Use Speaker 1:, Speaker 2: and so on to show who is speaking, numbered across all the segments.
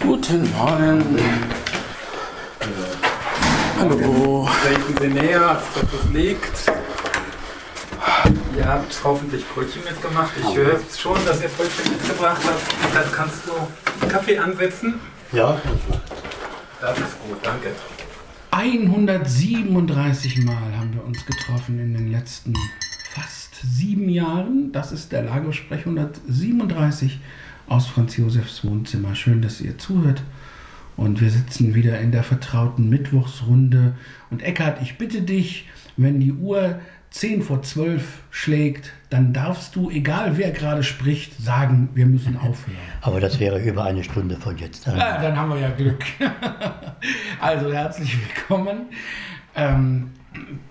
Speaker 1: Guten Morgen. Hallo.
Speaker 2: Treten Sie näher, als dass es liegt. Ihr habt hoffentlich Brötchen mitgemacht. Ich höre schon, dass ihr Brötchen mitgebracht habt. Dann kannst du Kaffee ansetzen.
Speaker 1: Ja,
Speaker 2: Das ist gut, danke.
Speaker 1: 137 Mal haben wir uns getroffen in den letzten sieben Jahren. Das ist der Lagersprech 137 aus Franz Josefs Wohnzimmer. Schön, dass ihr zuhört. Und wir sitzen wieder in der vertrauten Mittwochsrunde. Und Eckart, ich bitte dich, wenn die Uhr 10 vor 12 schlägt, dann darfst du, egal wer gerade spricht, sagen, wir müssen aufhören.
Speaker 3: Aber das wäre über eine Stunde von jetzt an.
Speaker 1: Ah, dann haben wir ja Glück. also herzlich willkommen. Ähm,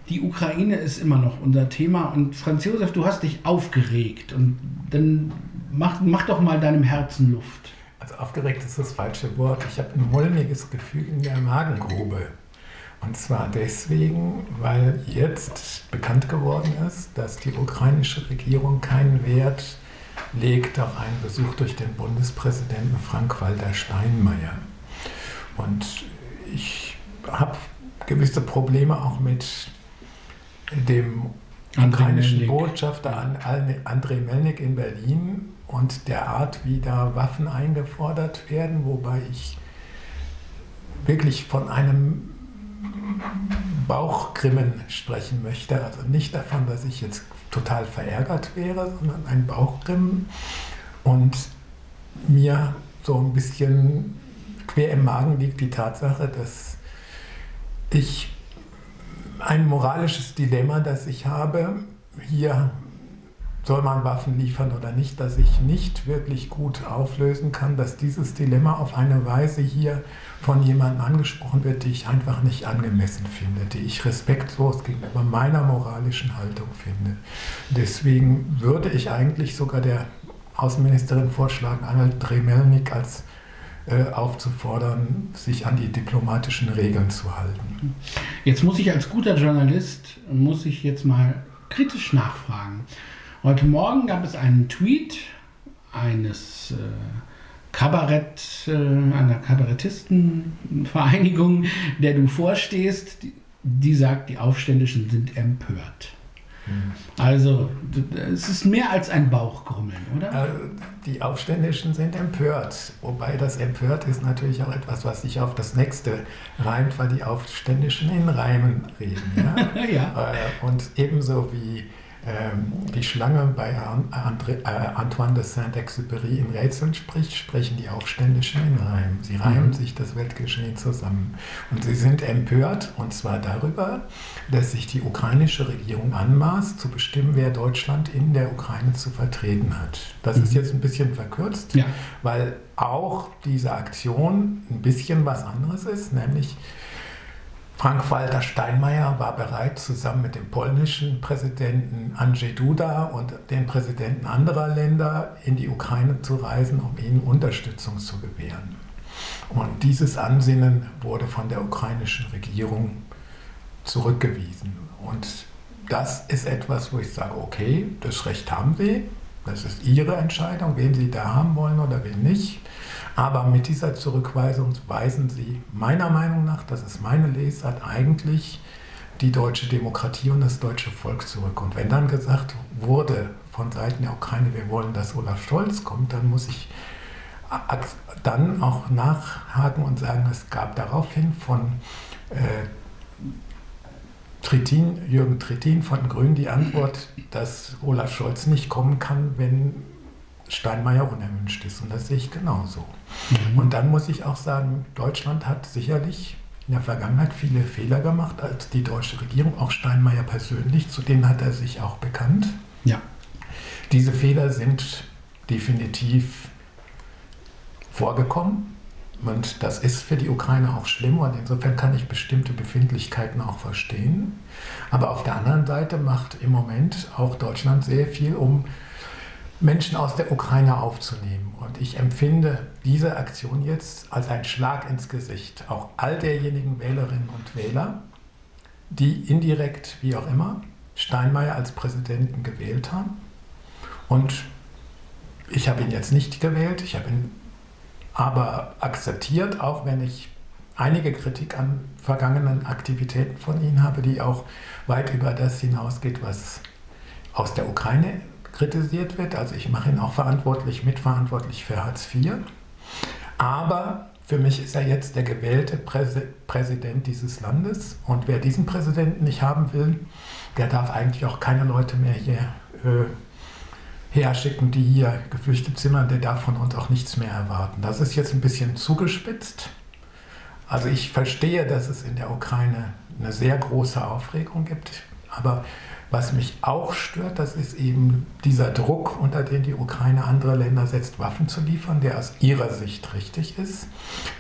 Speaker 1: die Ukraine ist immer noch unser Thema und Franz Josef, du hast dich aufgeregt und dann mach, mach doch mal deinem Herzen Luft.
Speaker 2: Also aufgeregt ist das falsche Wort. Ich habe ein mulmiges Gefühl in der Magengrube. Und zwar deswegen, weil jetzt bekannt geworden ist, dass die ukrainische Regierung keinen Wert legt auf einen Besuch durch den Bundespräsidenten Frank-Walter Steinmeier. Und ich habe gewisse Probleme auch mit dem ukrainischen. Botschafter an Andrei Melnik in Berlin und der Art, wie da Waffen eingefordert werden, wobei ich wirklich von einem Bauchgrimmen sprechen möchte. Also nicht davon, dass ich jetzt total verärgert wäre, sondern ein Bauchgrimmen und mir so ein bisschen quer im Magen liegt die Tatsache, dass ich ein moralisches Dilemma, das ich habe, hier soll man Waffen liefern oder nicht, dass ich nicht wirklich gut auflösen kann, dass dieses Dilemma auf eine Weise hier von jemandem angesprochen wird, die ich einfach nicht angemessen finde, die ich respektlos gegenüber meiner moralischen Haltung finde. Deswegen würde ich eigentlich sogar der Außenministerin vorschlagen, Andrei Melnik als aufzufordern, sich an die diplomatischen Regeln zu halten.
Speaker 1: Jetzt muss ich als guter Journalist, muss ich jetzt mal kritisch nachfragen. Heute Morgen gab es einen Tweet eines äh, Kabarett, äh, einer Kabarettistenvereinigung, der du vorstehst, die, die sagt, die Aufständischen sind empört. Also, d- es ist mehr als ein Bauchgrummeln, oder?
Speaker 2: Äh, Die Aufständischen sind empört, wobei das empört ist natürlich auch etwas, was sich auf das nächste reimt, weil die Aufständischen in Reimen reden. Ja?
Speaker 1: ja.
Speaker 2: Äh, Und ebenso wie die Schlange bei äh, Antoine de Saint-Exupéry in Rätseln spricht, sprechen die Aufständischen in Reimen. Sie reimen
Speaker 1: Mhm.
Speaker 2: sich das Weltgeschehen zusammen. Und sie sind empört, und zwar darüber, dass sich die ukrainische Regierung anmaßt, zu bestimmen, wer Deutschland in der Ukraine zu vertreten hat. Das ist
Speaker 1: Mhm.
Speaker 2: jetzt ein bisschen verkürzt,
Speaker 1: Ja.
Speaker 2: weil auch diese Aktion ein bisschen was anderes ist, nämlich Frank-Walter Steinmeier war bereit, zusammen mit dem polnischen Präsidenten Andrzej Duda und den Präsidenten anderer Länder in die Ukraine zu reisen, um ihnen Unterstützung zu gewähren. Und dieses Ansinnen wurde von der ukrainischen Regierung zurückgewiesen. Und das ist etwas, wo ich sage, okay, das Recht haben Sie, das ist Ihre Entscheidung, wen Sie da haben wollen oder wen nicht. Aber mit dieser Zurückweisung weisen Sie meiner Meinung nach, das ist meine Lesart, eigentlich die deutsche Demokratie und das deutsche Volk zurück. Und wenn dann gesagt wurde von Seiten der Ukraine, wir wollen, dass Olaf Scholz kommt, dann muss ich dann auch nachhaken und sagen, es gab daraufhin von äh, Trittin, Jürgen Trittin von Grünen die Antwort, dass Olaf Scholz nicht kommen kann, wenn Steinmeier unerwünscht ist. Und das sehe ich genauso.
Speaker 1: Mhm.
Speaker 2: Und dann muss ich auch sagen, Deutschland hat sicherlich in der Vergangenheit viele Fehler gemacht, als die deutsche Regierung, auch Steinmeier persönlich, zu denen hat er sich auch bekannt.
Speaker 1: Ja.
Speaker 2: Diese Fehler sind definitiv vorgekommen. Und das ist für die Ukraine auch schlimm und insofern kann ich bestimmte Befindlichkeiten auch verstehen. Aber auf der anderen Seite macht im Moment auch Deutschland sehr viel, um Menschen aus der Ukraine aufzunehmen. Und ich empfinde diese Aktion jetzt als einen Schlag ins Gesicht. Auch all derjenigen Wählerinnen und Wähler, die indirekt, wie auch immer, Steinmeier als Präsidenten gewählt haben. Und ich habe ihn jetzt nicht gewählt, ich habe ihn aber akzeptiert, auch wenn ich einige Kritik an vergangenen Aktivitäten von ihm habe, die auch weit über das hinausgeht, was aus der Ukraine kritisiert wird. Also ich mache ihn auch verantwortlich, mitverantwortlich für Hartz IV. Aber für mich ist er jetzt der gewählte Präse Präsident dieses Landes. Und wer diesen Präsidenten nicht haben will, der darf eigentlich auch keine Leute mehr hier äh, herschicken, die hier geflüchtet sind. Der darf von uns auch nichts mehr erwarten. Das ist jetzt ein bisschen zugespitzt. Also ich verstehe, dass es in der Ukraine eine sehr große Aufregung gibt. Aber was mich auch stört, das ist eben dieser Druck, unter den die Ukraine andere Länder setzt, Waffen zu liefern, der aus ihrer Sicht richtig ist,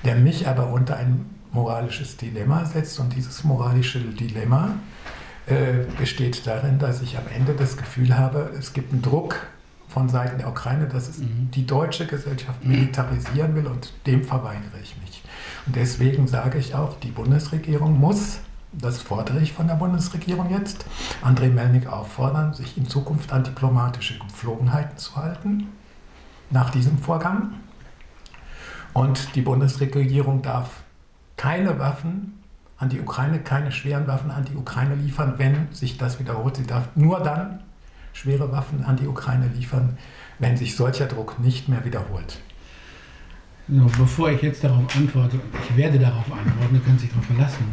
Speaker 2: der mich aber unter ein moralisches Dilemma setzt. Und dieses moralische Dilemma äh, besteht darin, dass ich am Ende das Gefühl habe, es gibt einen Druck von Seiten der Ukraine, dass es mhm. die deutsche Gesellschaft militarisieren will und dem verweigere ich mich. Und deswegen sage ich auch, die Bundesregierung muss das fordere ich von der Bundesregierung jetzt, André Melnik auffordern, sich in Zukunft an diplomatische Gepflogenheiten zu halten nach diesem Vorgang. Und die Bundesregierung darf keine Waffen an die Ukraine, keine schweren Waffen an die Ukraine liefern, wenn sich das wiederholt. Sie darf nur dann schwere Waffen an die Ukraine liefern, wenn sich solcher Druck nicht mehr wiederholt.
Speaker 1: So, bevor ich jetzt darauf antworte, ich werde darauf antworten, du kannst dich darauf verlassen,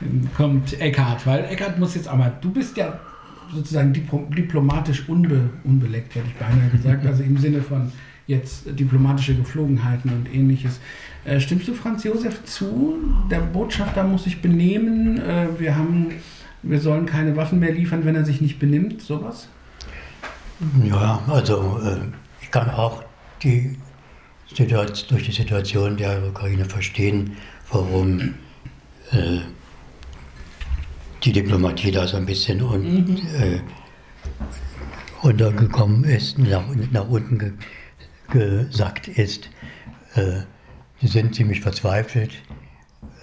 Speaker 1: äh, kommt Eckhard, weil Eckhard muss jetzt aber, du bist ja sozusagen diplomatisch unbe, unbeleckt, hätte ich beinahe gesagt, also im Sinne von jetzt diplomatische Geflogenheiten und ähnliches. Äh, stimmst du Franz Josef zu? Der Botschafter muss sich benehmen, äh, wir haben, wir sollen keine Waffen mehr liefern, wenn er sich nicht benimmt, sowas?
Speaker 3: Ja, also äh, ich kann auch die durch die Situation der Ukraine verstehen, warum äh, die Diplomatie da so ein bisschen un, mhm. äh, untergekommen ist, nach, nach unten ge, gesackt ist. Äh, sie sind ziemlich verzweifelt,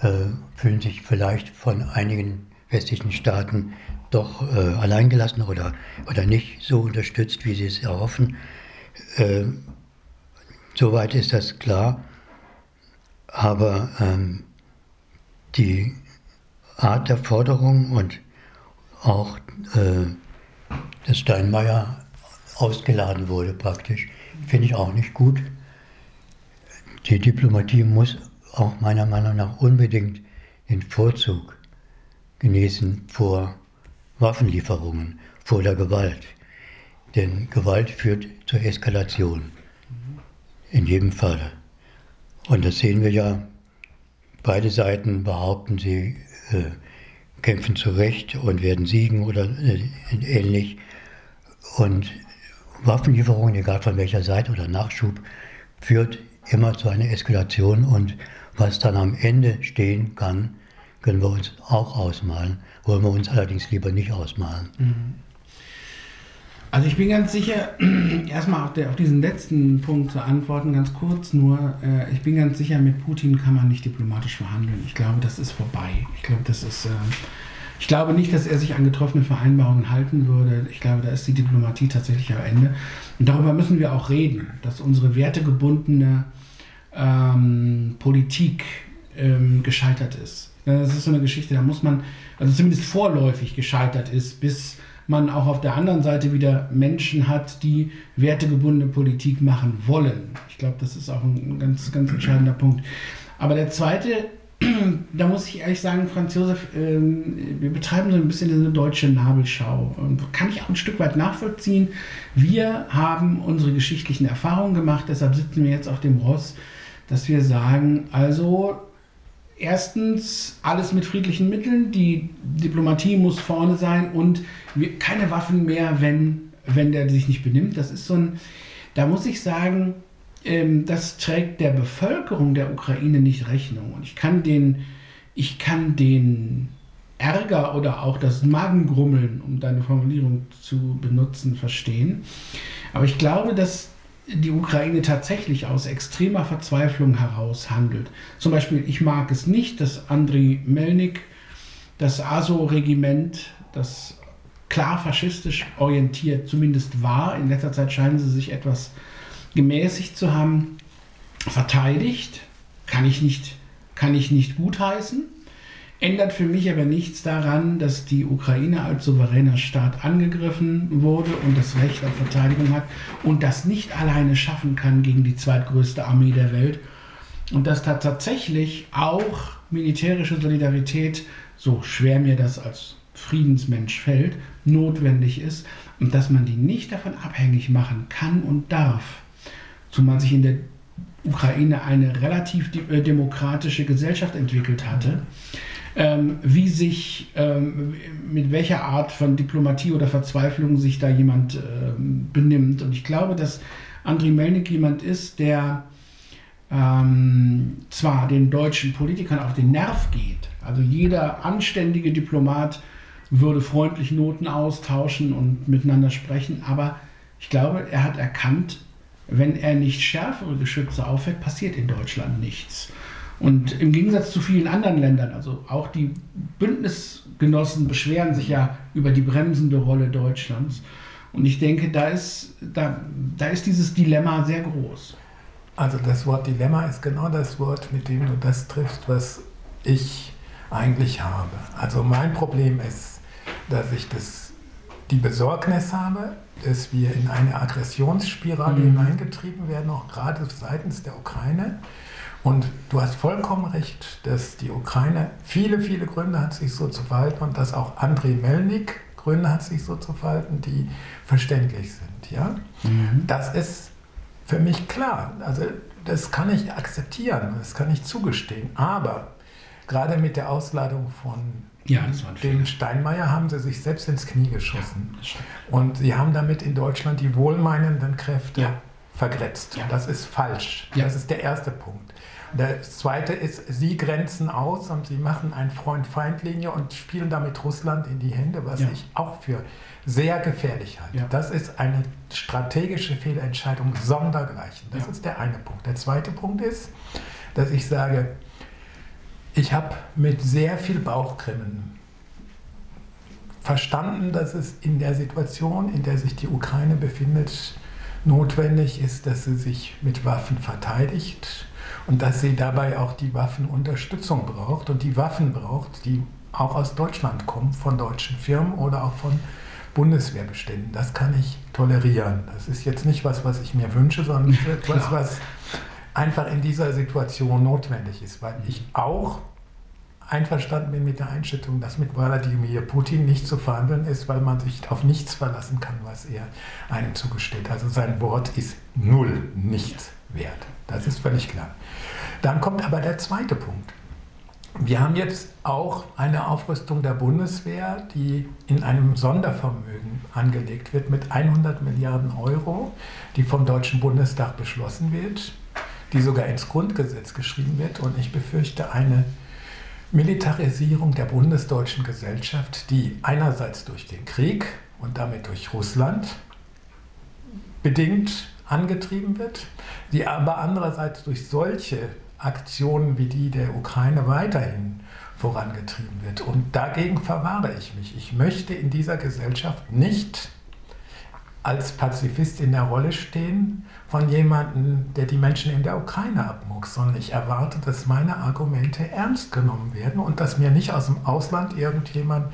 Speaker 3: äh, fühlen sich vielleicht von einigen westlichen Staaten doch äh, alleingelassen oder, oder nicht so unterstützt, wie sie es erhoffen. Soweit ist das klar. Aber ähm, die Art der Forderung und auch, äh, dass Steinmeier ausgeladen wurde praktisch, finde ich auch nicht gut. Die Diplomatie muss auch meiner Meinung nach unbedingt den Vorzug genießen vor Waffenlieferungen, vor der Gewalt. Denn Gewalt führt zur Eskalation. In jedem Fall. Und das sehen wir ja, beide Seiten behaupten, sie äh, kämpfen zu Recht und werden siegen oder äh, ähnlich. Und Waffenlieferungen, egal von welcher Seite oder Nachschub, führt immer zu einer Eskalation und was dann am Ende stehen kann, können wir uns auch ausmalen, wollen wir uns allerdings lieber nicht ausmalen. Mhm.
Speaker 1: Also ich bin ganz sicher, erstmal auf, der, auf diesen letzten Punkt zu antworten, ganz kurz nur, äh, ich bin ganz sicher, mit Putin kann man nicht diplomatisch verhandeln. Ich glaube, das ist vorbei. Ich glaube, das ist, äh, ich glaube nicht, dass er sich an getroffene Vereinbarungen halten würde. Ich glaube, da ist die Diplomatie tatsächlich am Ende. Und darüber müssen wir auch reden, dass unsere wertegebundene ähm, Politik ähm, gescheitert ist. Das ist so eine Geschichte, da muss man, also zumindest vorläufig gescheitert ist, bis man auch auf der anderen Seite wieder Menschen hat, die wertegebundene Politik machen wollen. Ich glaube, das ist auch ein ganz, ganz entscheidender Punkt. Aber der zweite, da muss ich ehrlich sagen, Franz Josef, ähm, wir betreiben so ein bisschen eine deutsche Nabelschau. Kann ich auch ein Stück weit nachvollziehen. Wir haben unsere geschichtlichen Erfahrungen gemacht, deshalb sitzen wir jetzt auf dem Ross, dass wir sagen, also erstens alles mit friedlichen Mitteln, die Diplomatie muss vorne sein und keine Waffen mehr, wenn, wenn der sich nicht benimmt. Das ist so ein, da muss ich sagen, ähm, das trägt der Bevölkerung der Ukraine nicht Rechnung. Und ich kann den, ich kann den Ärger oder auch das Magengrummeln, um deine Formulierung zu benutzen, verstehen. Aber ich glaube, dass die Ukraine tatsächlich aus extremer Verzweiflung heraus handelt. Zum Beispiel, ich mag es nicht, dass Andriy Melnik das ASO-Regiment, das klar faschistisch orientiert, zumindest war. In letzter Zeit scheinen sie sich etwas gemäßigt zu haben, verteidigt. Kann ich nicht, kann ich nicht gutheißen. Ändert für mich aber nichts daran, dass die Ukraine als souveräner Staat angegriffen wurde und das Recht auf Verteidigung hat und das nicht alleine schaffen kann gegen die zweitgrößte Armee der Welt. Und dass da tatsächlich auch militärische Solidarität, so schwer mir das als Friedensmensch fällt, notwendig ist und dass man die nicht davon abhängig machen kann und darf, zumal sich in der Ukraine eine relativ äh, demokratische Gesellschaft entwickelt hatte, ähm, wie sich, ähm, mit welcher Art von Diplomatie oder Verzweiflung sich da jemand ähm, benimmt. Und ich glaube, dass Andriy Melnik jemand ist, der ähm, zwar den deutschen Politikern auf den Nerv geht, also jeder anständige Diplomat würde freundlich Noten austauschen und miteinander sprechen, aber ich glaube, er hat erkannt, wenn er nicht schärfere Geschütze auffällt, passiert in Deutschland nichts. Und im Gegensatz zu vielen anderen Ländern, also auch die Bündnisgenossen beschweren sich ja über die bremsende Rolle Deutschlands. Und ich denke, da ist, da, da ist dieses Dilemma sehr groß.
Speaker 2: Also das Wort Dilemma ist genau das Wort, mit dem du das triffst, was ich eigentlich habe. Also mein Problem ist, dass ich das, die Besorgnis habe, dass wir in eine Aggressionsspirale mhm. hineingetrieben werden, auch gerade seitens der Ukraine. Und du hast vollkommen recht, dass die Ukraine viele, viele Gründe hat, sich so zu verhalten und dass auch Andrei Melnik Gründe hat, sich so zu verhalten, die verständlich sind. Ja? Mhm. Das ist für mich klar. Also das kann ich akzeptieren, das kann ich zugestehen. Aber gerade mit der Ausladung von ja, dem Steinmeier haben sie sich selbst ins Knie geschossen. Ja, und sie haben damit in Deutschland die wohlmeinenden Kräfte ja. Vergrätzt. Das ist falsch. Das ist der erste Punkt. Das zweite ist, sie grenzen aus und sie machen eine Freund-Feind-Linie und spielen damit Russland in die Hände, was ja. ich auch für sehr gefährlich halte. Ja. Das ist eine strategische Fehlentscheidung sondergleichen. Das ja. ist der eine Punkt. Der zweite Punkt ist, dass ich sage, ich habe mit sehr viel Bauchgrimmen verstanden, dass es in der Situation, in der sich die Ukraine befindet, notwendig ist, dass sie sich mit Waffen verteidigt und dass sie dabei auch die Waffenunterstützung braucht und die Waffen braucht, die auch aus Deutschland kommen, von deutschen Firmen oder auch von Bundeswehrbeständen. Das kann ich tolerieren. Das ist jetzt nicht was, was ich mir wünsche, sondern etwas, was einfach in dieser Situation notwendig ist, weil ich auch einverstanden bin mit der Einschätzung, dass mit Wladimir Putin nicht zu verhandeln ist, weil man sich auf nichts verlassen kann, was er einem zugesteht. Also sein Wort ist null, nichts wert. Das ist völlig klar. Dann kommt aber der zweite Punkt. Wir haben jetzt auch eine Aufrüstung der Bundeswehr, die in einem Sondervermögen angelegt wird mit 100 Milliarden Euro, die vom Deutschen Bundestag beschlossen wird, die sogar ins Grundgesetz geschrieben wird. Und ich befürchte eine Militarisierung der bundesdeutschen Gesellschaft, die einerseits durch den Krieg und damit durch Russland bedingt angetrieben wird, die aber andererseits durch solche Aktionen wie die der Ukraine weiterhin vorangetrieben wird. Und dagegen verwahre ich mich. Ich möchte in dieser Gesellschaft nicht als Pazifist in der Rolle stehen von jemandem, der die Menschen in der Ukraine abmuckt, sondern ich erwarte, dass meine Argumente ernst genommen werden und dass mir nicht aus dem Ausland irgendjemand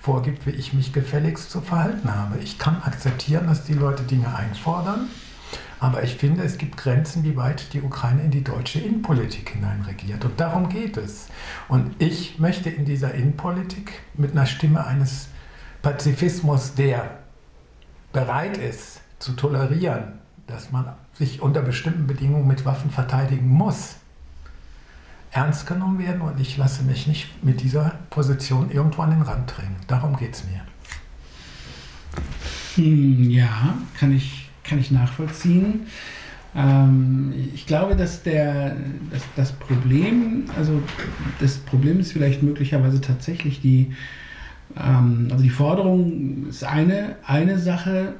Speaker 2: vorgibt, wie ich mich gefälligst zu verhalten habe. Ich kann akzeptieren, dass die Leute Dinge einfordern, aber ich finde, es gibt Grenzen, wie weit die Ukraine in die deutsche Innenpolitik hineinregiert. Und darum geht es. Und ich möchte in dieser Innenpolitik mit einer Stimme eines Pazifismus, der bereit ist zu tolerieren, dass man sich unter bestimmten Bedingungen mit Waffen verteidigen muss, ernst genommen werden und ich lasse mich nicht mit dieser Position irgendwo an den Rand drängen. Darum geht es mir.
Speaker 1: Hm, ja, kann ich, kann ich nachvollziehen. Ähm, ich glaube, dass der, dass das Problem, also das Problem ist vielleicht möglicherweise tatsächlich die, ähm, also die Forderung ist eine, eine Sache.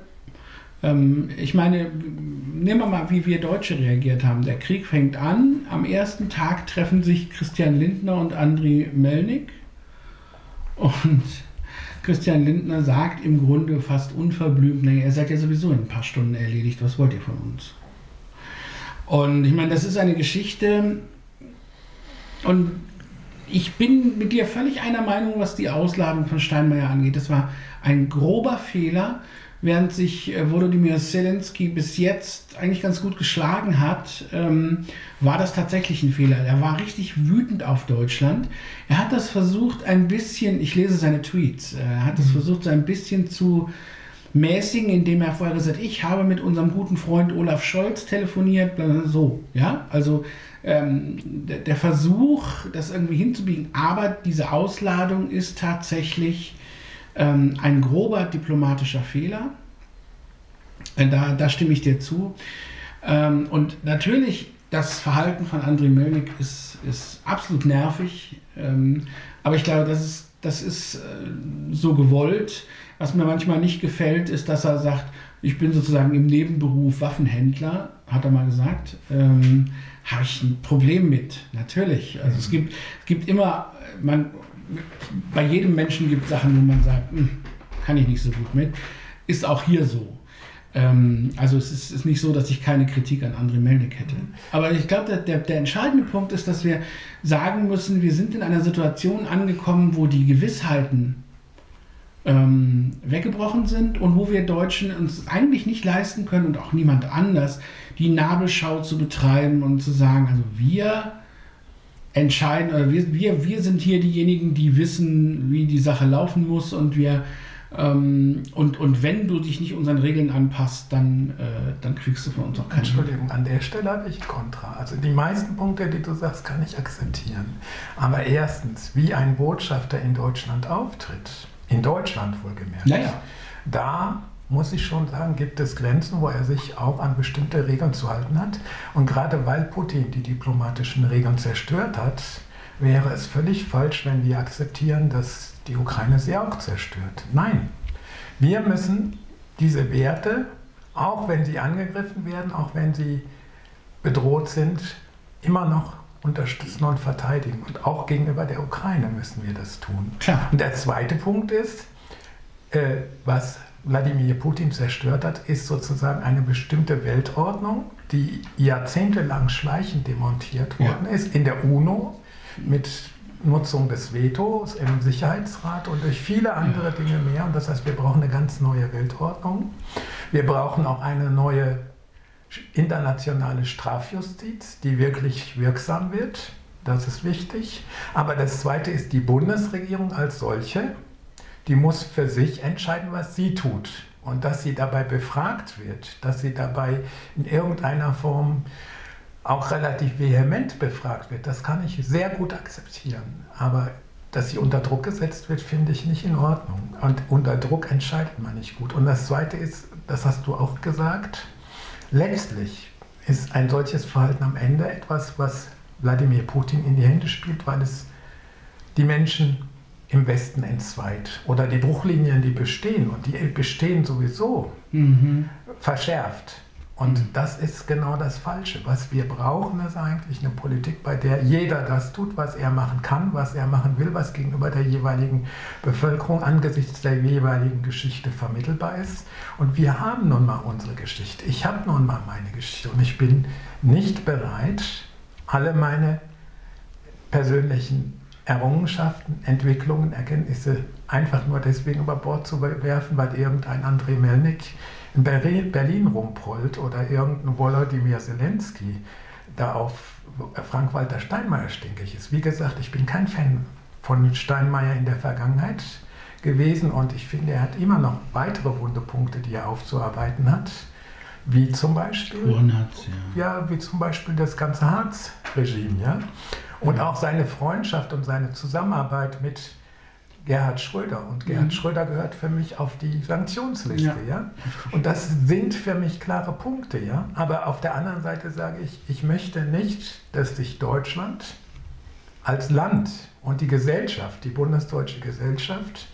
Speaker 1: Ähm, ich meine, nehmen wir mal, wie wir Deutsche reagiert haben. Der Krieg fängt an. Am ersten Tag treffen sich Christian Lindner und Andriy Melnik. Und Christian Lindner sagt im Grunde fast unverblümt, naja, ihr seid ja sowieso in ein paar Stunden erledigt, was wollt ihr von uns? Und ich meine, das ist eine Geschichte und ich bin mit dir völlig einer Meinung, was die Ausladung von Steinmeier angeht. Das war ein grober Fehler während sich äh, Volodymyr Zelensky bis jetzt eigentlich ganz gut geschlagen hat, ähm, war das tatsächlich ein Fehler. Er war richtig wütend auf Deutschland. Er hat das versucht ein bisschen, ich lese seine Tweets, äh, er hat das mhm. versucht so ein bisschen zu mäßigen, indem er vorher gesagt hat, ich habe mit unserem guten Freund Olaf Scholz telefoniert, so, ja, also ähm, der, Versuch, das irgendwie hinzubiegen, aber diese Ausladung ist tatsächlich ähm, ein grober diplomatischer Fehler. Äh, da, da stimme ich dir zu. Ähm, und natürlich, das Verhalten von Andrei Melnik ist, ist absolut nervig. Ähm, aber ich glaube, das ist, das ist äh, so gewollt. Was mir manchmal nicht gefällt, ist, dass er sagt, ich bin sozusagen im Nebenberuf Waffenhändler, hat er mal gesagt. Ähm, habe ich ein Problem mit, natürlich. Also es gibt, es gibt immer, man, bei jedem Menschen gibt es Sachen, wo man sagt, hm, kann ich nicht so gut mit. Ist auch hier so. Ähm, also es ist, ist, nicht so, dass ich keine Kritik an André Melnik hätte. Aber ich glaube, der, der, entscheidende Punkt ist, dass wir sagen müssen, wir sind in einer Situation angekommen, wo die Gewissheiten ähm, weggebrochen sind und wo wir Deutschen uns eigentlich nicht leisten können und auch niemand anders, die Nabelschau zu betreiben und zu sagen, also wir entscheiden, oder wir, wir, wir sind hier diejenigen, die wissen, wie die Sache laufen muss und wir ähm, und, und wenn du dich nicht unseren Regeln anpasst, dann, äh, dann kriegst du von uns auch keine.
Speaker 2: Entschuldigung, an der Stelle habe ich Kontra. Also die meisten Punkte, die du sagst, kann ich akzeptieren. Aber erstens, wie ein Botschafter in Deutschland auftritt, in Deutschland wohlgemerkt,
Speaker 1: naja.
Speaker 2: da muss ich schon sagen, gibt es Grenzen, wo er sich auch an bestimmte Regeln zu halten hat. Und gerade weil Putin die diplomatischen Regeln zerstört hat, wäre es völlig falsch, wenn wir akzeptieren, dass die Ukraine sie auch zerstört. Nein, wir müssen diese Werte, auch wenn sie angegriffen werden, auch wenn sie bedroht sind, immer noch unterstützen und verteidigen. Und auch gegenüber der Ukraine müssen wir das tun.
Speaker 1: Klar.
Speaker 2: Und der zweite Punkt ist, äh, was Wladimir Putin zerstört hat, ist sozusagen eine bestimmte Weltordnung, die jahrzehntelang schleichend demontiert worden ja. ist in der UNO mit Nutzung des Vetos im Sicherheitsrat und durch viele andere. Dinge mehr. Und das heißt, wir brauchen eine ganz neue Weltordnung. Wir brauchen auch eine neue internationale Strafjustiz, die wirklich wirksam wird. Das ist wichtig. Aber das Zweite ist die Bundesregierung als solche die muss für sich entscheiden, was sie tut. Und dass sie dabei befragt wird, dass sie dabei in irgendeiner Form auch relativ vehement befragt wird, das kann ich sehr gut akzeptieren. Aber dass sie unter Druck gesetzt wird, finde ich nicht in Ordnung. Und unter Druck entscheidet man nicht gut. Und das Zweite ist, das hast du auch gesagt, letztlich ist ein solches Verhalten am Ende etwas, was Wladimir Putin in die Hände spielt, weil es die Menschen im Westen entzweit oder die Bruchlinien, die bestehen und die bestehen sowieso, mhm. verschärft. Und mhm. das ist genau das Falsche. Was wir brauchen, ist eigentlich eine Politik, bei der jeder das tut, was er machen kann, was er machen will, was gegenüber der jeweiligen Bevölkerung angesichts der jeweiligen Geschichte vermittelbar ist. Und wir haben nun mal unsere Geschichte. Ich habe nun mal meine Geschichte und ich bin nicht bereit, alle meine persönlichen Errungenschaften, Entwicklungen, Erkenntnisse einfach nur deswegen über Bord zu werfen, weil irgendein André Melnik in Berlin rumprollt oder irgendein Volodymyr Zelensky da auf Frank-Walter Steinmeier stinkig ist. Wie gesagt, ich bin kein Fan von Steinmeier in der Vergangenheit gewesen und ich finde, er hat immer noch weitere Wundepunkte, die er aufzuarbeiten hat, wie zum Beispiel,
Speaker 1: Harz,
Speaker 2: ja. ja. wie zum Beispiel das ganze Harz-Regime, ja. Und auch seine Freundschaft und seine Zusammenarbeit mit Gerhard Schröder. Und Gerhard mhm. Schröder gehört für mich auf die Sanktionsliste. Ja. ja. Und das sind für mich klare Punkte. Ja. Aber auf der anderen Seite sage ich, ich möchte nicht, dass sich Deutschland als Land und die Gesellschaft, die bundesdeutsche Gesellschaft,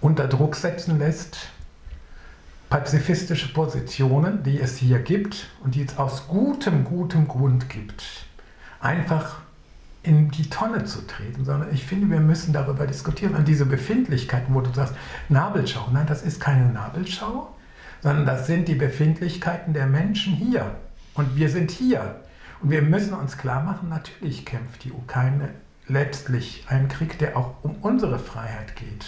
Speaker 2: unter Druck setzen lässt, pazifistische Positionen, die es hier gibt und die es aus gutem, gutem Grund gibt, einfach in die Tonne zu treten, sondern ich finde, wir müssen darüber diskutieren. Und diese Befindlichkeiten, wo du sagst, Nabelschau, nein, das ist keine Nabelschau, sondern das sind die Befindlichkeiten der Menschen hier. Und wir sind hier. Und wir müssen uns klar machen, natürlich kämpft die Ukraine letztlich einen Krieg, der auch um unsere Freiheit geht.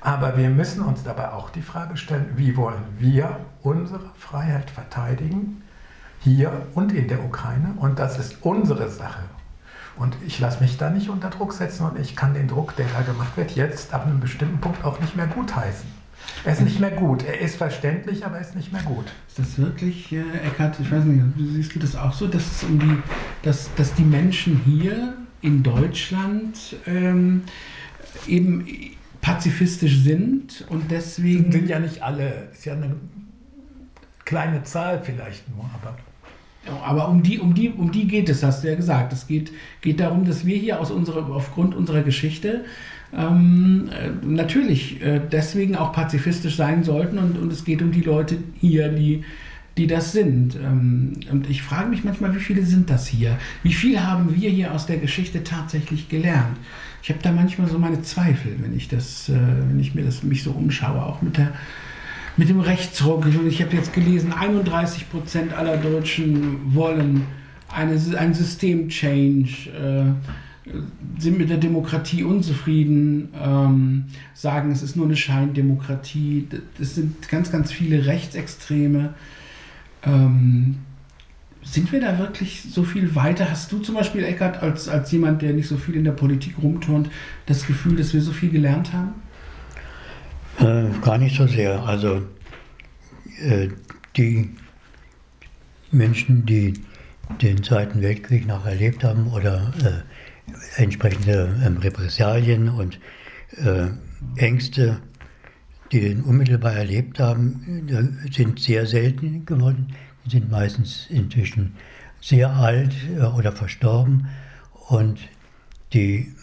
Speaker 2: Aber wir müssen uns dabei auch die Frage stellen, wie wollen wir unsere Freiheit verteidigen, hier und in der Ukraine? Und das ist unsere Sache. Und ich lasse mich da nicht unter Druck setzen und ich kann den Druck, der da gemacht wird, jetzt ab einem bestimmten Punkt auch nicht mehr gutheißen. Er ist nicht mehr gut. Er ist verständlich, aber er ist nicht mehr gut.
Speaker 1: Ist das wirklich, äh, Eckhard, ich weiß nicht, siehst du das auch so, dass, es um die, dass, dass die Menschen hier in Deutschland ähm, eben pazifistisch sind und deswegen.
Speaker 2: Sind ja nicht alle, ist ja eine kleine Zahl vielleicht nur, aber.
Speaker 1: Aber um die, um, die, um die geht es, hast du ja gesagt. Es geht, geht darum, dass wir hier aus unserer, aufgrund unserer Geschichte ähm, äh, natürlich äh, deswegen auch pazifistisch sein sollten und, und es geht um die Leute hier, die, die das sind. Ähm, und ich frage mich manchmal, wie viele sind das hier? Wie viel haben wir hier aus der Geschichte tatsächlich gelernt? Ich habe da manchmal so meine Zweifel, wenn ich das, äh, wenn ich mir das mich so umschaue, auch mit der mit dem Rechtsruck. Ich habe jetzt gelesen, 31 Prozent aller Deutschen wollen eine, ein System-Change, äh, sind mit der Demokratie unzufrieden, ähm, sagen, es ist nur eine Scheindemokratie. Es sind ganz, ganz viele Rechtsextreme. Ähm, sind wir da wirklich so viel weiter? Hast du zum Beispiel, Eckert, als, als jemand, der nicht so viel in der Politik rumturnt, das Gefühl, dass wir so viel gelernt haben?
Speaker 3: Äh, gar nicht so sehr. Also äh, die Menschen, die den Zweiten Weltkrieg noch erlebt haben oder äh, entsprechende ähm, Repressalien und äh, Ängste, die den unmittelbar erlebt haben, äh, sind sehr selten geworden. Die sind meistens inzwischen sehr alt oder verstorben und die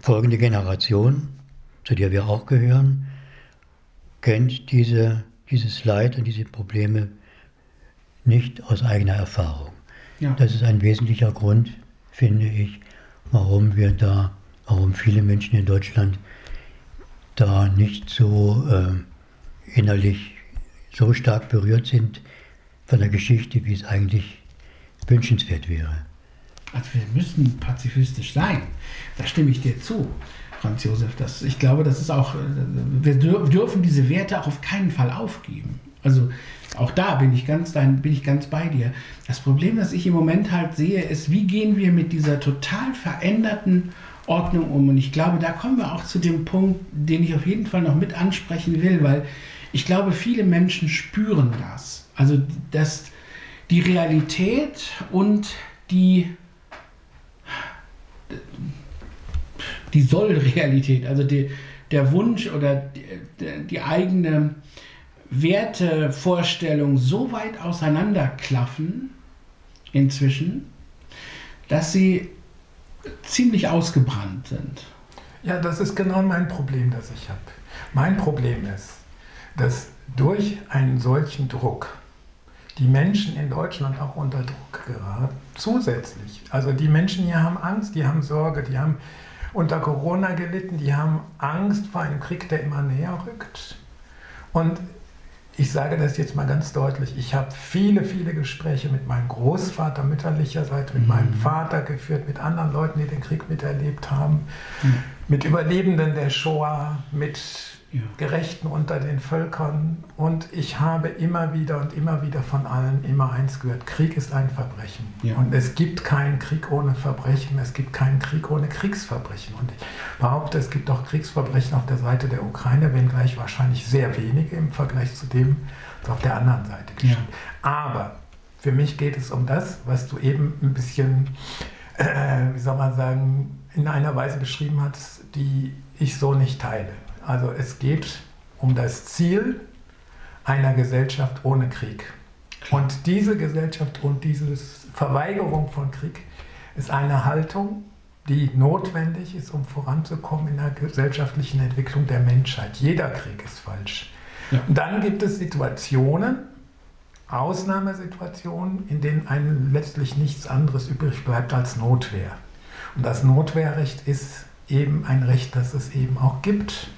Speaker 3: folgende Generation, zu der wir auch gehören, kennt diese, dieses Leid und diese Probleme nicht aus eigener Erfahrung. Ja. Das ist ein wesentlicher Grund, finde ich, warum wir da, warum viele Menschen in Deutschland da nicht so äh, innerlich so stark berührt sind von der Geschichte, wie es eigentlich wünschenswert wäre.
Speaker 1: Also wir müssen pazifistisch sein, da stimme ich dir zu. Franz Josef. Das, ich glaube, das ist auch, wir dürfen diese Werte auch auf keinen Fall aufgeben. Also auch da bin ich ganz, bin ich ganz bei dir. Das Problem, das ich im Moment halt sehe, ist, wie gehen wir mit dieser total veränderten Ordnung um? Und ich glaube, da kommen wir auch zu dem Punkt, den ich auf jeden Fall noch mit ansprechen will, weil ich glaube, viele Menschen spüren das. Also, dass die Realität und die die Soll-Realität, also die, der Wunsch oder die, die eigene Wertevorstellung so weit auseinanderklaffen inzwischen, dass sie ziemlich ausgebrannt sind.
Speaker 2: Ja, das ist genau mein Problem, das ich habe. Mein Problem ist, dass durch einen solchen Druck die Menschen in Deutschland auch unter Druck geraten, zusätzlich. Also die Menschen hier haben Angst, die haben Sorge, die haben unter Corona gelitten, die haben Angst vor einem Krieg, der immer näher rückt. Und ich sage das jetzt mal ganz deutlich, ich habe viele, viele Gespräche mit meinem Großvater mütterlicherseits, mit mhm. meinem Vater geführt, mit anderen Leuten, die den Krieg miterlebt haben, mhm. mit Überlebenden der Shoah, mit ja. Gerechten unter den Völkern. Und ich habe immer wieder und immer wieder von allen immer eins gehört, Krieg ist ein Verbrechen. Ja. Und es gibt keinen Krieg ohne Verbrechen, es gibt keinen Krieg ohne Kriegsverbrechen. Und ich behaupte, es gibt auch Kriegsverbrechen auf der Seite der Ukraine, wenngleich wahrscheinlich sehr wenige im Vergleich zu dem, was auf der anderen Seite geschieht. Ja. Aber für mich geht es um das, was du eben ein bisschen, äh, wie soll man sagen, in einer Weise beschrieben hast, die ich so nicht teile. Also es geht um das Ziel einer Gesellschaft ohne Krieg. Und diese Gesellschaft und diese Verweigerung von Krieg ist eine Haltung, die notwendig ist, um voranzukommen in der gesellschaftlichen Entwicklung der Menschheit. Jeder Krieg ist falsch. Ja. Dann gibt es Situationen, Ausnahmesituationen, in denen einem letztlich nichts anderes übrig bleibt als Notwehr. Und das Notwehrrecht ist eben ein Recht, das es eben auch gibt.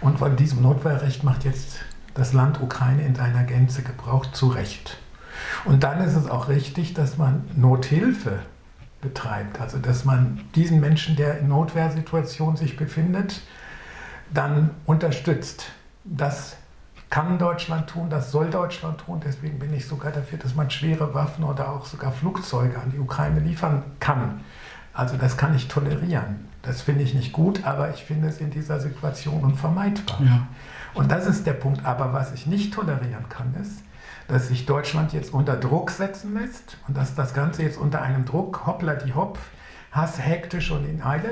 Speaker 2: Und von diesem Notwehrrecht macht jetzt das Land Ukraine in seiner Gänze Gebrauch zu Recht. Und dann ist es auch richtig, dass man Nothilfe betreibt. Also dass man diesen Menschen, der in Notwehrsituation sich befindet, dann unterstützt. Das kann Deutschland tun, das soll Deutschland tun. Deswegen bin ich sogar dafür, dass man schwere Waffen oder auch sogar Flugzeuge an die Ukraine liefern kann. Also das kann ich tolerieren. Das finde ich nicht gut, aber ich finde es in dieser Situation unvermeidbar. Ja. Und das ist der Punkt. Aber was ich nicht tolerieren kann, ist, dass sich Deutschland jetzt unter Druck setzen lässt und dass das Ganze jetzt unter einem Druck, hoppla die hopp, Hass hektisch und in Eile,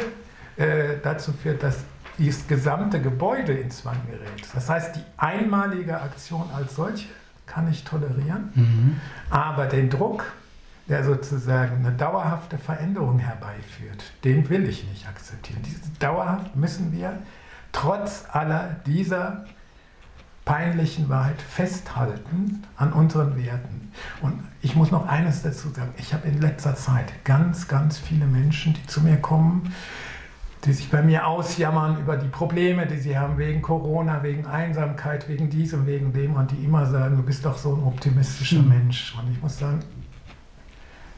Speaker 2: äh, dazu führt, dass dieses gesamte Gebäude in Zwang gerät. Das heißt, die einmalige Aktion als solche kann ich tolerieren, mhm. aber den Druck, der sozusagen eine dauerhafte Veränderung herbeiführt, den will ich nicht akzeptieren. Diese dauerhaft müssen wir trotz aller dieser peinlichen Wahrheit festhalten an unseren Werten. Und ich muss noch eines dazu sagen. Ich habe in letzter Zeit ganz, ganz viele Menschen, die zu mir kommen, die sich bei mir ausjammern über die Probleme, die sie haben wegen Corona, wegen Einsamkeit, wegen diesem, wegen dem und die immer sagen, du bist doch so ein optimistischer mhm. Mensch. Und ich muss sagen,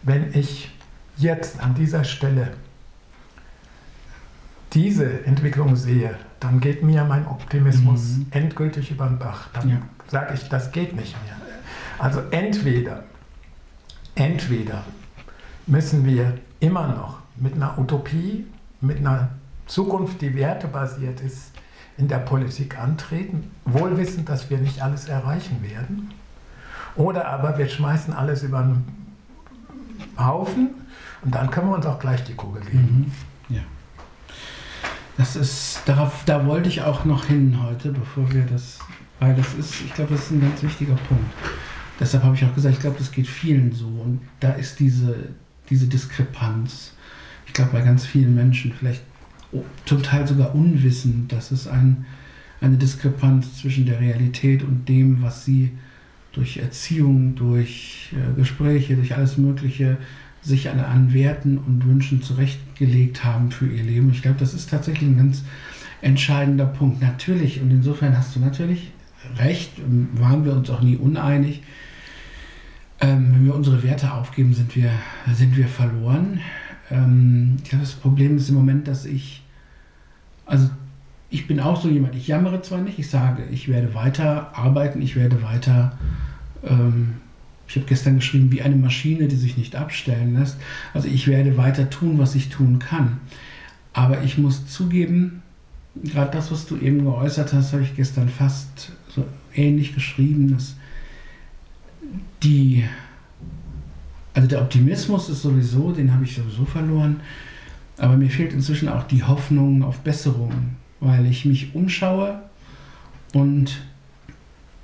Speaker 2: wenn ich jetzt an dieser Stelle diese Entwicklung sehe, dann geht mir mein Optimismus mhm. endgültig über den Bach. Dann ja. sage ich, das geht nicht mehr. Also entweder, entweder müssen wir immer noch mit einer Utopie, mit einer Zukunft, die wertebasiert ist, in der Politik antreten, wohl wissend, dass wir nicht alles erreichen werden. Oder aber wir schmeißen alles über den Haufen und dann können wir uns auch gleich die Kugel geben.
Speaker 1: Mhm. Ja. Das ist, darauf, da wollte ich auch noch hin heute, bevor wir das, weil das ist, ich glaube, das ist ein ganz wichtiger Punkt. Deshalb habe ich auch gesagt, ich glaube, das geht vielen so. Und da ist diese, diese Diskrepanz, ich glaube, bei ganz vielen Menschen vielleicht zum Teil sogar unwissend, dass es ein, eine Diskrepanz zwischen der Realität und dem, was sie durch Erziehung, durch äh, Gespräche, durch alles Mögliche sich an, an Werten und Wünschen zurechtgelegt haben für ihr Leben. Ich glaube, das ist tatsächlich ein ganz entscheidender Punkt. Natürlich, und insofern hast du natürlich recht, waren wir uns auch nie uneinig. Ähm, wenn wir unsere Werte aufgeben, sind wir, sind wir verloren. Ähm, ich glaube, das Problem ist im Moment, dass ich, also ich bin auch so jemand, ich jammere zwar nicht, ich sage, ich werde weiter arbeiten, ich werde weiter ähm, ich habe gestern geschrieben, wie eine Maschine, die sich nicht abstellen lässt. Also ich werde weiter tun, was ich tun kann. Aber ich muss zugeben, gerade das, was du eben geäußert hast, habe ich gestern fast so ähnlich geschrieben, dass die, also der Optimismus ist sowieso, den habe ich sowieso verloren, aber mir fehlt inzwischen auch die Hoffnung auf Besserung, weil ich mich umschaue und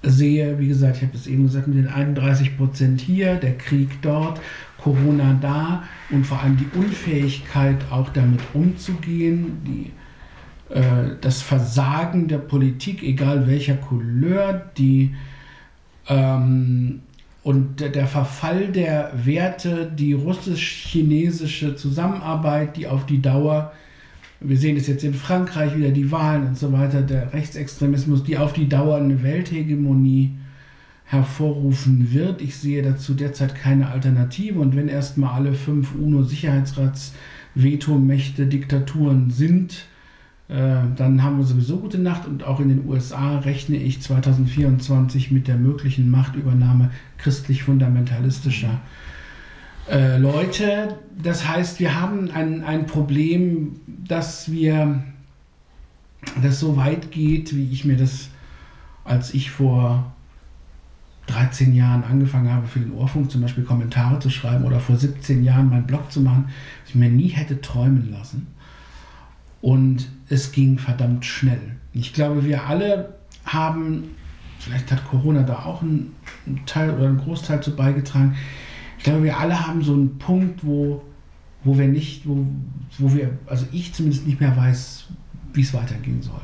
Speaker 1: sehe, wie gesagt, ich habe es eben gesagt, mit den 31 Prozent hier, der Krieg dort, Corona da und vor allem die Unfähigkeit auch damit umzugehen, die, äh, das Versagen der Politik, egal welcher Couleur, die ähm, und der Verfall der Werte, die russisch-chinesische Zusammenarbeit, die auf die Dauer wir sehen es jetzt in Frankreich wieder, die Wahlen und so weiter, der Rechtsextremismus, die auf die Dauer eine Welthegemonie hervorrufen wird. Ich sehe dazu derzeit keine Alternative. Und wenn erstmal alle fünf UNO-Sicherheitsrats-Vetomächte Diktaturen sind, äh, dann haben wir sowieso gute Nacht. Und auch in den USA rechne ich 2024 mit der möglichen Machtübernahme christlich-fundamentalistischer äh, Leute. Das heißt, wir haben ein, ein Problem, dass wir das so weit geht, wie ich mir das, als ich vor 13 Jahren angefangen habe, für den Ohrfunk zum Beispiel Kommentare zu schreiben oder vor 17 Jahren meinen Blog zu machen, ich mir nie hätte träumen lassen. Und es ging verdammt schnell. Ich glaube, wir alle haben, vielleicht hat Corona da auch einen Teil oder einen Großteil zu beigetragen, ich glaube, wir alle haben so einen Punkt, wo, wo wir nicht, wo, wo wir, also ich zumindest nicht mehr weiß, wie es weitergehen soll.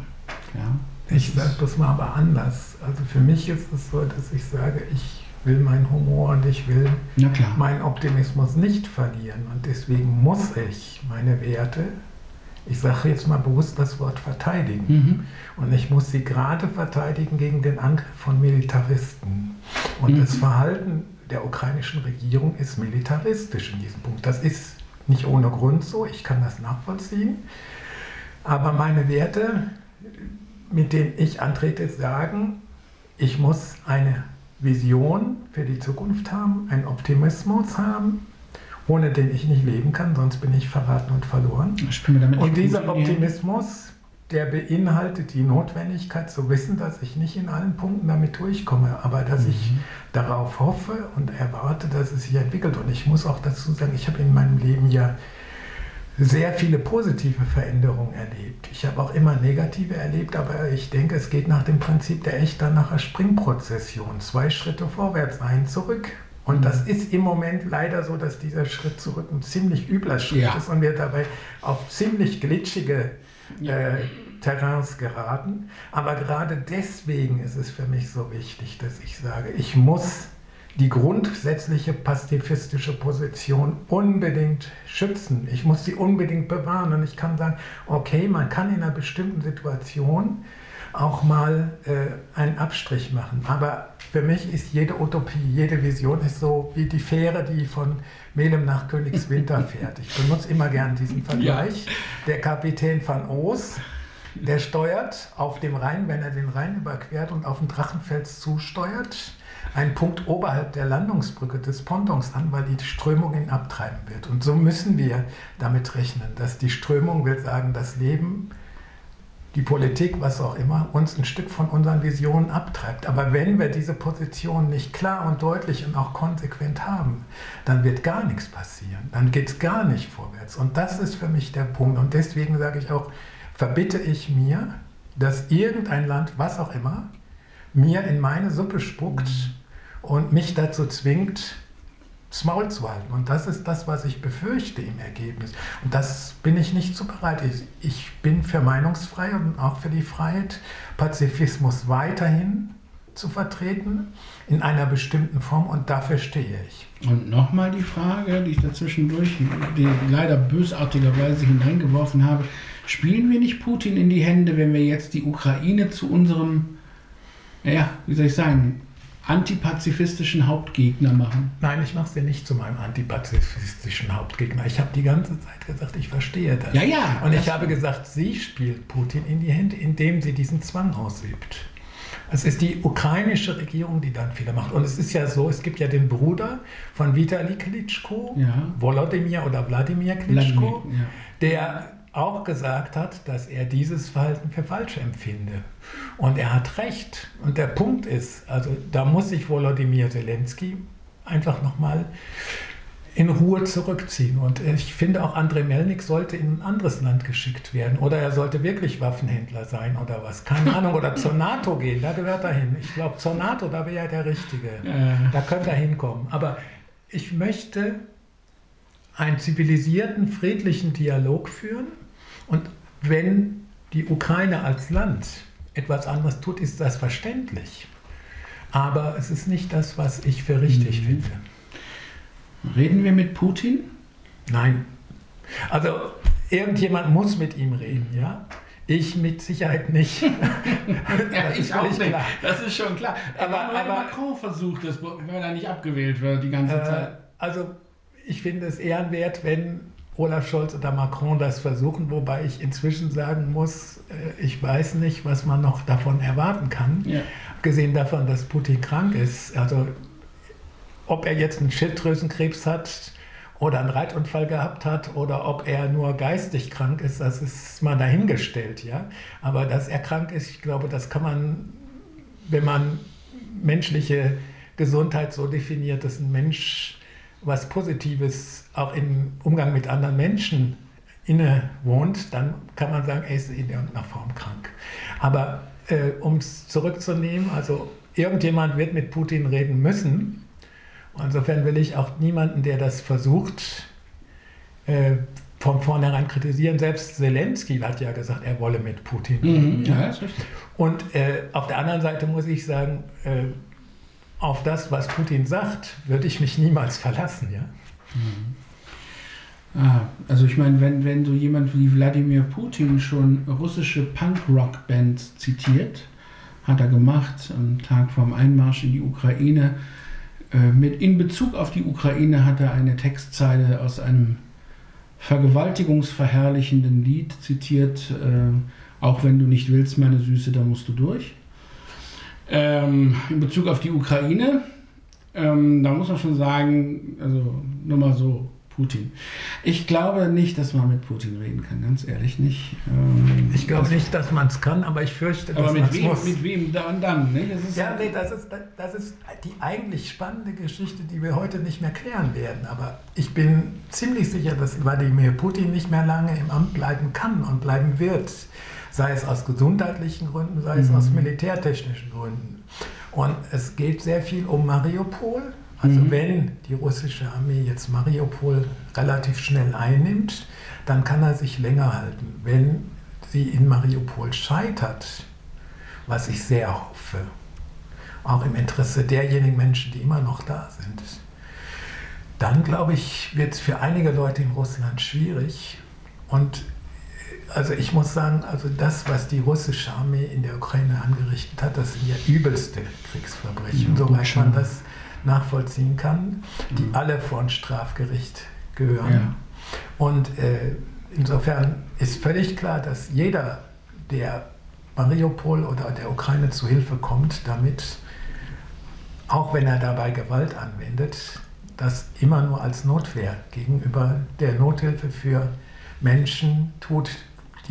Speaker 1: Ja?
Speaker 2: Ich sage das mal aber anders. Also für mich ist es so, dass ich sage, ich will meinen Humor und ich will meinen Optimismus nicht verlieren. Und deswegen muss ich meine Werte, ich sage jetzt mal bewusst das Wort verteidigen. Mhm. Und ich muss sie gerade verteidigen gegen den Angriff von Militaristen. Und mhm. das Verhalten der ukrainischen Regierung ist militaristisch in diesem Punkt. Das ist nicht ohne Grund so, ich kann das nachvollziehen. Aber meine Werte, mit denen ich antrete, sagen, ich muss eine Vision für die Zukunft haben, einen Optimismus haben, ohne den ich nicht leben kann, sonst bin ich verraten und verloren. und dieser Optimismus, der beinhaltet die Notwendigkeit zu wissen, dass ich nicht in allen Punkten damit durchkomme, aber dass mhm. ich darauf hoffe und erwarte, dass es sich entwickelt. Und ich muss auch dazu sagen, ich habe in meinem Leben ja sehr viele positive Veränderungen erlebt. Ich habe auch immer negative erlebt, aber ich denke, es geht nach dem Prinzip der echt nachher Springprozession. Zwei Schritte vorwärts, ein zurück. Und mhm. das ist im Moment leider so, dass dieser Schritt zurück ein ziemlich übler Schritt ja. ist und wir dabei auf ziemlich glitschige äh, Terrains geraten. Aber gerade deswegen ist es für mich so wichtig, dass ich sage, ich muss die grundsätzliche pazifistische Position unbedingt schützen. Ich muss sie unbedingt bewahren. Und ich kann sagen, okay, man kann in einer bestimmten Situation auch mal äh, einen Abstrich machen. Aber für mich ist jede Utopie, jede Vision ist so wie die Fähre, die von Melem nach Königswinter fährt. Ich benutze immer gern diesen Vergleich. Ja. Der Kapitän van Oos, der steuert auf dem Rhein, wenn er den Rhein überquert und auf den Drachenfels zusteuert, einen Punkt oberhalb der Landungsbrücke des Pontons an, weil die Strömung ihn abtreiben wird. Und so müssen wir damit rechnen, dass die Strömung will sagen, das Leben, die Politik, was auch immer, uns ein Stück von unseren Visionen abtreibt. Aber wenn wir diese Position nicht klar und deutlich und auch konsequent haben, dann wird gar nichts passieren. Dann geht es gar nicht vorwärts. Und das ist für mich der Punkt. Und deswegen sage ich auch, verbitte ich mir, dass irgendein Land, was auch immer, mir in meine Suppe spuckt und mich dazu zwingt, das Maul zu halten. Und das ist das, was ich befürchte im Ergebnis. Und das bin ich nicht zu bereit. Ich, ich bin für Meinungsfreiheit und auch für die Freiheit, Pazifismus weiterhin zu vertreten, in einer bestimmten Form und dafür stehe ich.
Speaker 1: Und nochmal die Frage, die ich dazwischendurch die leider bösartigerweise hineingeworfen habe. Spielen wir nicht Putin in die Hände, wenn wir jetzt die Ukraine zu unserem, ja, wie soll ich sagen, antipazifistischen Hauptgegner machen.
Speaker 2: Nein, ich mache sie nicht zu meinem antipazifistischen Hauptgegner. Ich habe die ganze Zeit gesagt, ich verstehe das.
Speaker 1: Ja, ja.
Speaker 2: Und ich habe gesagt, sie spielt Putin in die Hände, indem sie diesen Zwang ausübt. Es ist die ukrainische Regierung, die dann Fehler macht. Und es ist ja so, es gibt ja den Bruder von Vitali Klitschko, ja. Volodymyr oder Wladimir Klitschko, Wladimir, ja. der auch gesagt hat, dass er dieses Verhalten für falsch empfinde. Und er hat recht. Und der Punkt ist, also da muss sich Volodymyr Zelensky einfach nochmal in Ruhe zurückziehen. Und ich finde auch, Andrei Melnik sollte in ein anderes Land geschickt werden. Oder er sollte wirklich Waffenhändler sein oder was. Keine Ahnung. Oder zur NATO gehen, da gehört er hin. Ich glaube, zur NATO, da wäre er der Richtige. Da könnte er hinkommen. Aber ich möchte einen zivilisierten, friedlichen Dialog führen. Und wenn die Ukraine als Land etwas anderes tut, ist das verständlich. Aber es ist nicht das, was ich für richtig mhm. finde.
Speaker 1: Reden wir mit Putin?
Speaker 2: Nein. Also irgendjemand muss mit ihm reden, ja? Ich mit Sicherheit nicht.
Speaker 1: ja, ich auch nicht. Klar. Das ist schon klar. Aber, aber, aber Macron versucht es, wenn er nicht abgewählt wird die ganze äh, Zeit.
Speaker 2: Also ich finde es ehrenwert, wenn Olaf Scholz oder Macron das versuchen, wobei ich inzwischen sagen muss, äh, ich weiß nicht, was man noch davon erwarten kann. Ja. Abgesehen davon, dass Putin krank ist. Also ob er jetzt einen Schilddrüsenkrebs hat oder einen Reitunfall gehabt hat oder ob er nur geistig krank ist, das ist mal dahingestellt. Ja? Aber dass er krank ist, ich glaube, das kann man, wenn man menschliche Gesundheit so definiert, dass ein Mensch was Positives auch im Umgang mit anderen Menschen inne wohnt, dann kann man sagen, er ist in irgendeiner Form krank. Aber äh, um es zurückzunehmen, also irgendjemand wird mit Putin reden müssen. Insofern will ich auch niemanden, der das versucht, äh, von vornherein kritisieren. Selbst Zelensky hat ja gesagt, er wolle mit Putin
Speaker 1: reden. Mhm, ja.
Speaker 2: Und äh, auf der anderen Seite muss ich sagen, äh, auf das, was Putin sagt, würde ich mich niemals verlassen. Ja?
Speaker 1: Mhm. Ah, also ich meine, wenn, wenn so jemand wie Wladimir Putin schon russische Punk-Rock-Bands zitiert, hat er gemacht am Tag vom Einmarsch in die Ukraine. Äh, mit, in Bezug auf die Ukraine hat er eine Textzeile aus einem vergewaltigungsverherrlichenden Lied zitiert, äh, auch wenn du nicht willst, meine Süße, da musst du durch. Ähm, in Bezug auf die Ukraine, ähm, da muss man schon sagen, also nur mal so, Putin. Ich glaube nicht, dass man mit Putin reden kann, ganz ehrlich nicht.
Speaker 2: Ähm, ich glaube nicht, dass man es kann, aber ich fürchte,
Speaker 1: dass man es muss. Aber mit wem dann? dann ne?
Speaker 2: das ja, nee, das ist, das ist die eigentlich spannende Geschichte, die wir heute nicht mehr klären werden. Aber ich bin ziemlich sicher, dass Wladimir Putin nicht mehr lange im Amt bleiben kann und bleiben wird sei es aus gesundheitlichen Gründen, sei es mhm. aus militärtechnischen Gründen. Und es geht sehr viel um Mariupol. Also mhm. wenn die russische Armee jetzt Mariupol relativ schnell einnimmt, dann kann er sich länger halten. Wenn sie in Mariupol scheitert, was ich sehr hoffe, auch im Interesse derjenigen Menschen, die immer noch da sind, dann glaube ich, wird es für einige Leute in Russland schwierig. Und also ich muss sagen, also das, was die russische Armee in der Ukraine angerichtet hat, das sind ja übelste Kriegsverbrechen, ja, soweit man das nachvollziehen kann, die mhm. alle vor ein Strafgericht gehören. Ja. Und äh, insofern ist völlig klar, dass jeder, der Mariupol oder der Ukraine zu Hilfe kommt, damit, auch wenn er dabei Gewalt anwendet, das immer nur als Notwehr gegenüber der Nothilfe für Menschen tut,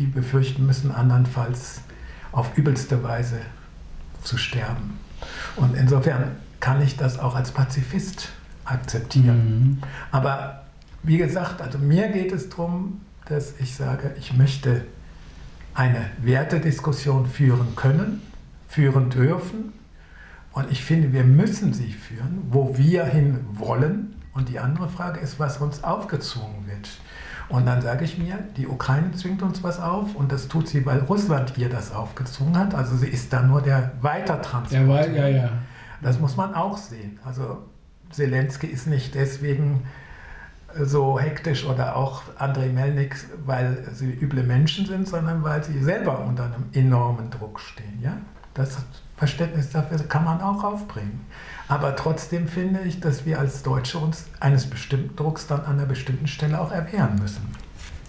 Speaker 2: die befürchten müssen, andernfalls auf übelste Weise zu sterben. Und insofern kann ich das auch als Pazifist akzeptieren. Mhm. Aber wie gesagt, also mir geht es darum, dass ich sage, ich möchte eine Wertediskussion führen können, führen dürfen. Und ich finde, wir müssen sie führen, wo wir hin wollen. Und die andere Frage ist, was uns aufgezwungen wird. Und dann sage ich mir, die Ukraine zwingt uns was auf und das tut sie, weil Russland ihr das aufgezwungen hat. Also sie ist da nur der Weitertransport.
Speaker 1: Ja, ja, ja.
Speaker 2: Das muss man auch sehen. Also Zelensky ist nicht deswegen so hektisch oder auch Andrei Melnik, weil sie üble Menschen sind, sondern weil sie selber unter einem enormen Druck stehen. Ja? Das Verständnis dafür kann man auch aufbringen. Aber trotzdem finde ich, dass wir als Deutsche uns eines bestimmten Drucks dann an einer bestimmten Stelle auch erwehren müssen.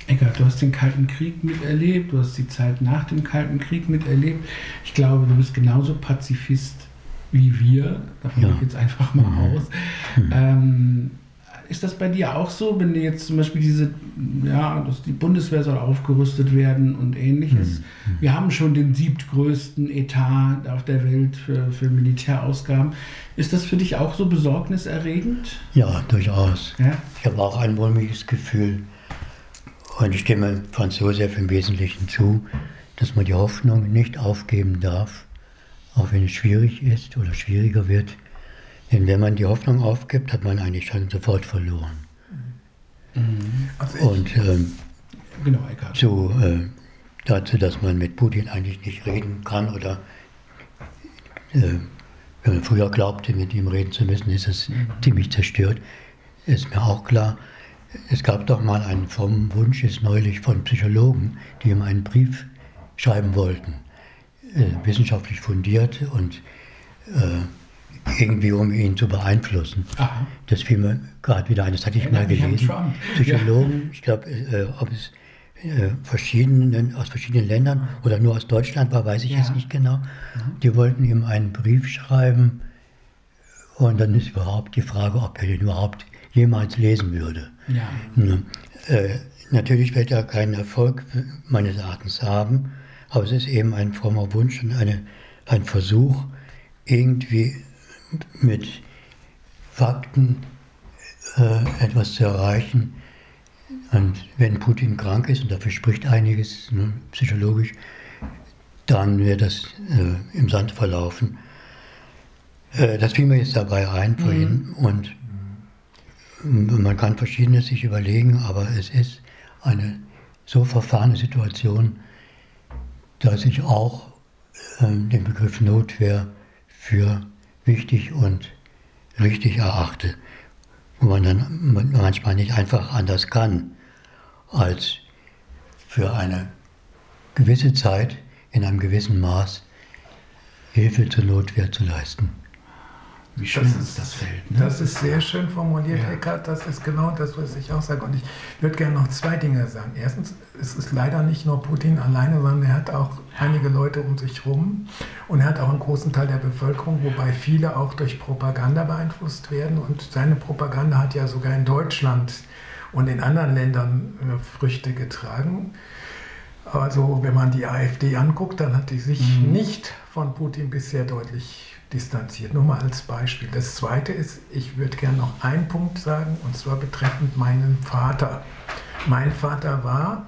Speaker 1: Eckart, du hast den Kalten Krieg miterlebt, du hast die Zeit nach dem Kalten Krieg miterlebt. Ich glaube, du bist genauso Pazifist wie wir. Davon ja. gehe ich jetzt einfach mal mhm. aus. Mhm. Ähm, ist das bei dir auch so, wenn jetzt zum Beispiel diese, ja, die Bundeswehr soll aufgerüstet werden und ähnliches? Mhm. Wir haben schon den siebtgrößten Etat auf der Welt für, für Militärausgaben. Ist das für dich auch so besorgniserregend?
Speaker 3: Ja, durchaus. Ja? Ich habe auch ein mulmiges Gefühl. Und ich stimme Franz Josef im Wesentlichen zu, dass man die Hoffnung nicht aufgeben darf, auch wenn es schwierig ist oder schwieriger wird denn wenn man die Hoffnung aufgibt, hat man eigentlich schon sofort verloren. Mhm. Also Und ähm, genau, zu, äh, dazu, dass man mit Putin eigentlich nicht reden kann oder äh, wenn man früher glaubte, mit ihm reden zu müssen, ist es mhm. ziemlich zerstört. Ist mir auch klar. Es gab doch mal einen frommen Wunsch, ist neulich von Psychologen, die ihm einen Brief schreiben wollten, äh, wissenschaftlich fundiert und äh, irgendwie um ihn zu beeinflussen. Aha. Das fiel mir gerade wieder ein, das hatte ich ja, mal gelesen. Psychologen, ja. ich glaube, äh, ob es äh, verschiedenen, aus verschiedenen Ländern oder nur aus Deutschland war, weiß ich ja. jetzt nicht genau. Mhm. Die wollten ihm einen Brief schreiben und dann ist überhaupt die Frage, ob er den überhaupt jemals lesen würde. Äh, natürlich wird er keinen Erfolg meines Erachtens haben, aber es ist eben ein frommer Wunsch und eine, ein Versuch, irgendwie mit Fakten äh, etwas zu erreichen. Und wenn Putin krank ist, und dafür spricht einiges ne, psychologisch, dann wird das äh, im Sand verlaufen. Äh, das fiel mir jetzt dabei ein vorhin. Mhm. Und man kann Verschiedenes sich überlegen, aber es ist eine so verfahrene Situation, dass ich auch äh, den Begriff Notwehr für wichtig und richtig erachte, wo man dann manchmal nicht einfach anders kann, als für eine gewisse Zeit in einem gewissen Maß Hilfe zur Notwehr zu leisten.
Speaker 1: Wie schön das ist das Feld.
Speaker 2: Ne? Das ist sehr schön formuliert, ja. Eckhard. Das ist genau das, was ich auch sage. Und ich würde gerne noch zwei Dinge sagen. Erstens, es ist leider nicht nur Putin alleine, sondern er hat auch einige Leute um sich herum und er hat auch einen großen Teil der Bevölkerung, wobei viele auch durch Propaganda beeinflusst werden. Und seine Propaganda hat ja sogar in Deutschland und in anderen Ländern äh, Früchte getragen. Also wenn man die AfD anguckt, dann hat die sich mhm. nicht von Putin bisher deutlich distanziert. Nur mal als Beispiel. Das Zweite ist, ich würde gerne noch einen Punkt sagen, und zwar betreffend meinen Vater. Mein Vater war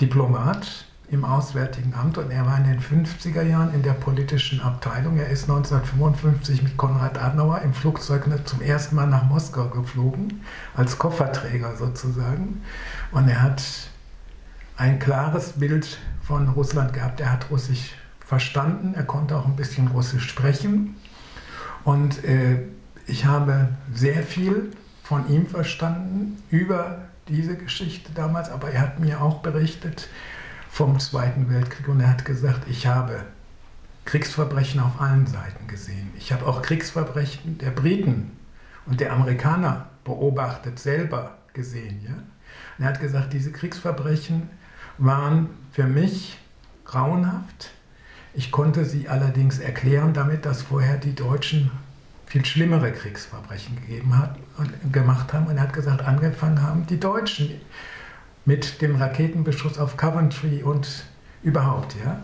Speaker 2: Diplomat im Auswärtigen Amt und er war in den 50er Jahren in der politischen Abteilung. Er ist 1955 mit Konrad Adenauer im Flugzeug zum ersten Mal nach Moskau geflogen, als Kofferträger sozusagen. Und er hat ein klares Bild von Russland gehabt. Er hat Russisch verstanden, er konnte auch ein bisschen Russisch sprechen. Und äh, ich habe sehr viel von ihm verstanden über diese Geschichte damals, aber er hat mir auch berichtet vom Zweiten Weltkrieg und er hat gesagt, ich habe Kriegsverbrechen auf allen Seiten gesehen. Ich habe auch Kriegsverbrechen der Briten und der Amerikaner beobachtet, selber gesehen. Ja? Und er hat gesagt, diese Kriegsverbrechen waren für mich grauenhaft. Ich konnte sie allerdings erklären damit, dass vorher die Deutschen viel schlimmere Kriegsverbrechen gegeben hat und gemacht haben. Und er hat gesagt, angefangen haben die Deutschen mit dem Raketenbeschuss auf Coventry und überhaupt, ja.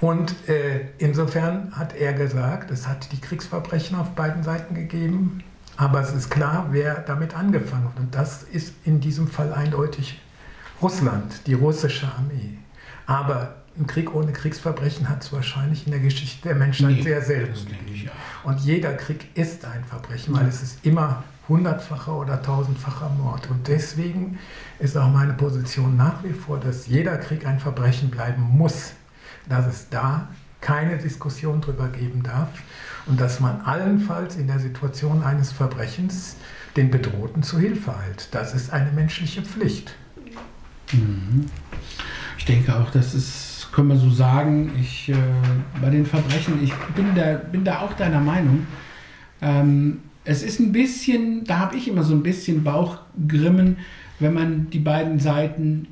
Speaker 2: Und äh, insofern hat er gesagt, es hat die Kriegsverbrechen auf beiden Seiten gegeben, aber es ist klar, wer damit angefangen hat. Und das ist in diesem Fall eindeutig Russland, die russische Armee. Aber ein Krieg ohne Kriegsverbrechen hat es wahrscheinlich in der Geschichte der Menschheit nee, sehr selten gegeben. Und jeder Krieg ist ein Verbrechen, weil es ist immer hundertfacher oder tausendfacher Mord. Und deswegen ist auch meine Position nach wie vor, dass jeder Krieg ein Verbrechen bleiben muss. Dass es da keine Diskussion darüber geben darf und dass man allenfalls in der Situation eines Verbrechens den Bedrohten zu Hilfe eilt. Das ist eine menschliche Pflicht.
Speaker 1: Mhm. Ich denke auch, das ist, können wir so sagen, ich, äh, bei den Verbrechen, ich bin da, bin da auch deiner Meinung. Ähm, es ist ein bisschen, da habe ich immer so ein bisschen Bauchgrimmen, wenn man die beiden Seiten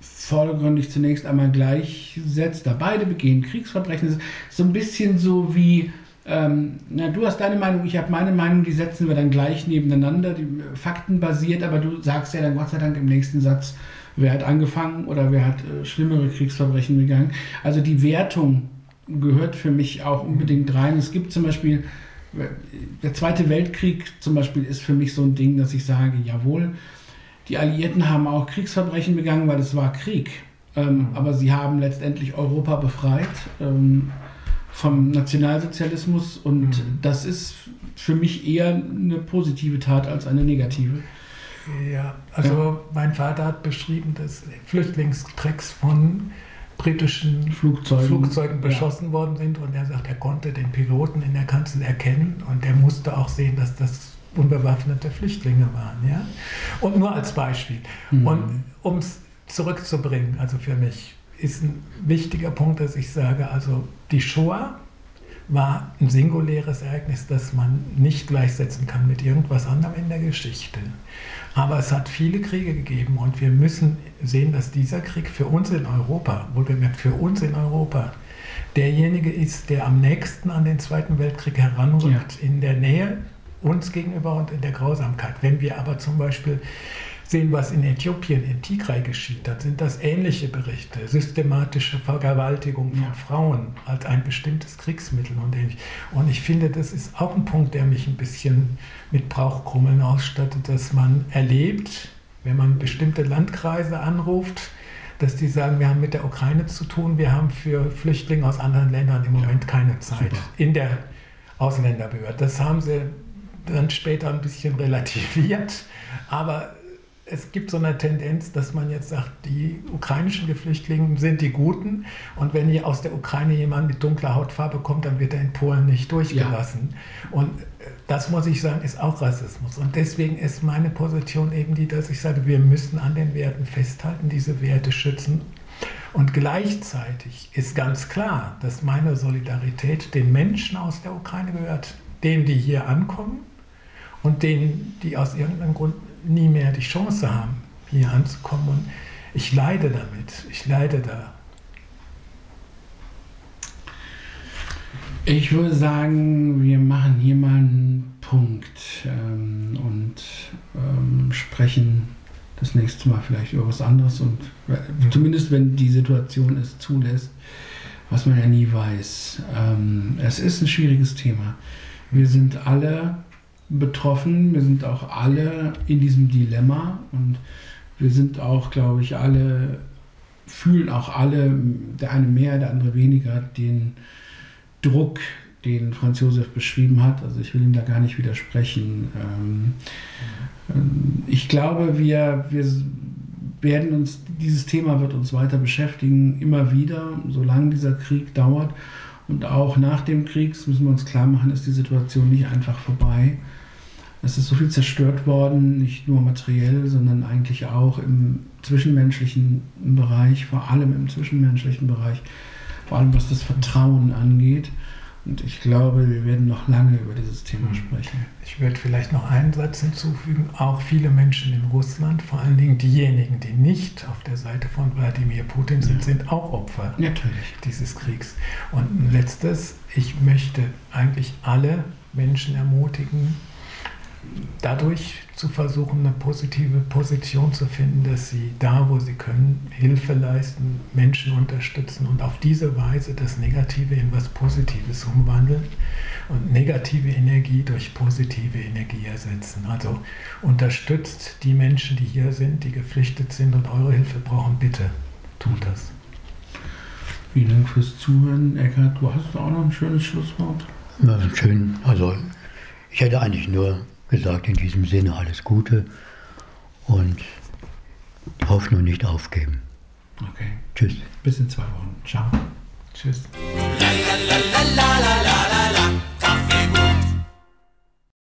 Speaker 1: vordergründig zunächst einmal gleichsetzt. Da beide begehen Kriegsverbrechen. Das ist so ein bisschen so wie, ähm, na, du hast deine Meinung, ich habe meine Meinung, die setzen wir dann gleich nebeneinander, die, faktenbasiert, aber du sagst ja dann Gott sei Dank im nächsten Satz, wer hat angefangen oder wer hat äh, schlimmere Kriegsverbrechen begangen. Also die Wertung gehört für mich auch unbedingt rein. Es gibt zum Beispiel, der Zweite Weltkrieg zum Beispiel ist für mich so ein Ding, dass ich sage, jawohl, die Alliierten haben auch Kriegsverbrechen begangen, weil es war Krieg. Ähm, mhm. aber sie haben letztendlich Europa befreit ähm, vom Nationalsozialismus und mhm. das ist für mich eher eine positive Tat als eine negative.
Speaker 2: Ja, also ja. mein Vater hat beschrieben, dass Flüchtlingstrecks von britischen Flugzeugen, Flugzeugen beschossen ja. worden sind und er sagt, er konnte den Piloten in der Kanzel erkennen und er musste auch sehen, dass das unbewaffnete Flüchtlinge waren. Ja? Und nur als Beispiel. Mhm. Und um es zurückzubringen, also für mich ist ein wichtiger Punkt, dass ich sage, also die Shoah war ein singuläres Ereignis, das man nicht gleichsetzen kann mit irgendwas anderem in der Geschichte. Aber es hat viele Kriege gegeben und wir müssen sehen, dass dieser Krieg für uns in Europa, wohlgemerkt für uns in Europa, derjenige ist, der am nächsten an den Zweiten Weltkrieg heranrückt, ja. in der Nähe uns gegenüber und in der Grausamkeit. Wenn wir aber zum Beispiel sehen, was in Äthiopien, in Tigray geschieht, dann sind das ähnliche Berichte. Systematische Vergewaltigung von ja. Frauen als ein bestimmtes Kriegsmittel und ähnlich. Und ich finde, das ist auch ein Punkt, der mich ein bisschen mit Brauchkrummeln ausstattet, dass man erlebt, wenn man bestimmte Landkreise anruft, dass die sagen, wir haben mit der Ukraine zu tun, wir haben für Flüchtlinge aus anderen Ländern im Moment ja. keine Zeit Super. in der Ausländerbehörde. Das haben sie dann später ein bisschen relativiert, aber es gibt so eine Tendenz, dass man jetzt sagt, die ukrainischen Geflüchtlinge sind die Guten und wenn hier aus der Ukraine jemand mit dunkler Hautfarbe kommt, dann wird er in Polen nicht durchgelassen. Ja. Und äh, das muss ich sagen, ist auch Rassismus. Und deswegen ist meine Position eben die, dass ich sage, wir müssen an den Werten festhalten, diese Werte schützen. Und gleichzeitig ist ganz klar, dass meine Solidarität den Menschen aus der Ukraine gehört, denen, die hier ankommen und denen, die aus irgendeinem Grund nie mehr die Chance haben, hier anzukommen. Und ich leide damit. Ich leide da.
Speaker 1: Ich würde sagen, wir machen hier mal einen Punkt ähm, und ähm, sprechen das nächste Mal vielleicht über was anderes und äh, zumindest wenn die Situation es zulässt, was man ja nie weiß. Ähm, es ist ein schwieriges Thema. Wir sind alle betroffen. Wir sind auch alle in diesem Dilemma und wir sind auch, glaube ich, alle, fühlen auch alle, der eine mehr, der andere weniger, den Druck, den Franz Josef beschrieben hat. Also ich will ihm da gar nicht widersprechen. Ähm, ähm, ich glaube, wir, wir werden uns, dieses Thema wird uns weiter beschäftigen, immer wieder, solange dieser Krieg dauert. Und auch nach dem Krieg, das müssen wir uns klar machen, ist die Situation nicht einfach vorbei. Es ist so viel zerstört worden, nicht nur materiell, sondern eigentlich auch im zwischenmenschlichen Bereich, vor allem im zwischenmenschlichen Bereich, vor allem was das Vertrauen angeht. Und ich glaube, wir werden noch lange über dieses Thema hm. sprechen.
Speaker 2: Ich würde vielleicht noch einen Satz hinzufügen. Auch viele Menschen in Russland, vor allen Dingen diejenigen, die nicht auf der Seite von Wladimir Putin sind, ja. sind auch Opfer
Speaker 1: Natürlich.
Speaker 2: dieses Kriegs. Und ein letztes, ich möchte eigentlich alle Menschen ermutigen, dadurch zu versuchen, eine positive Position zu finden, dass sie da, wo sie können, Hilfe leisten, Menschen unterstützen und auf diese Weise das Negative in was Positives umwandeln und negative Energie durch positive Energie ersetzen. Also unterstützt die Menschen, die hier sind, die geflüchtet sind und eure Hilfe brauchen, bitte tut das.
Speaker 1: Vielen Dank fürs Zuhören. Eckhard, du hast auch noch ein schönes Schlusswort.
Speaker 3: Ja, schön. Also ich hätte eigentlich nur gesagt, in diesem Sinne alles Gute und Hoffnung nicht aufgeben.
Speaker 1: Okay.
Speaker 3: Tschüss.
Speaker 1: Bis in zwei Wochen. Ciao.
Speaker 2: Tschüss. La, la, la,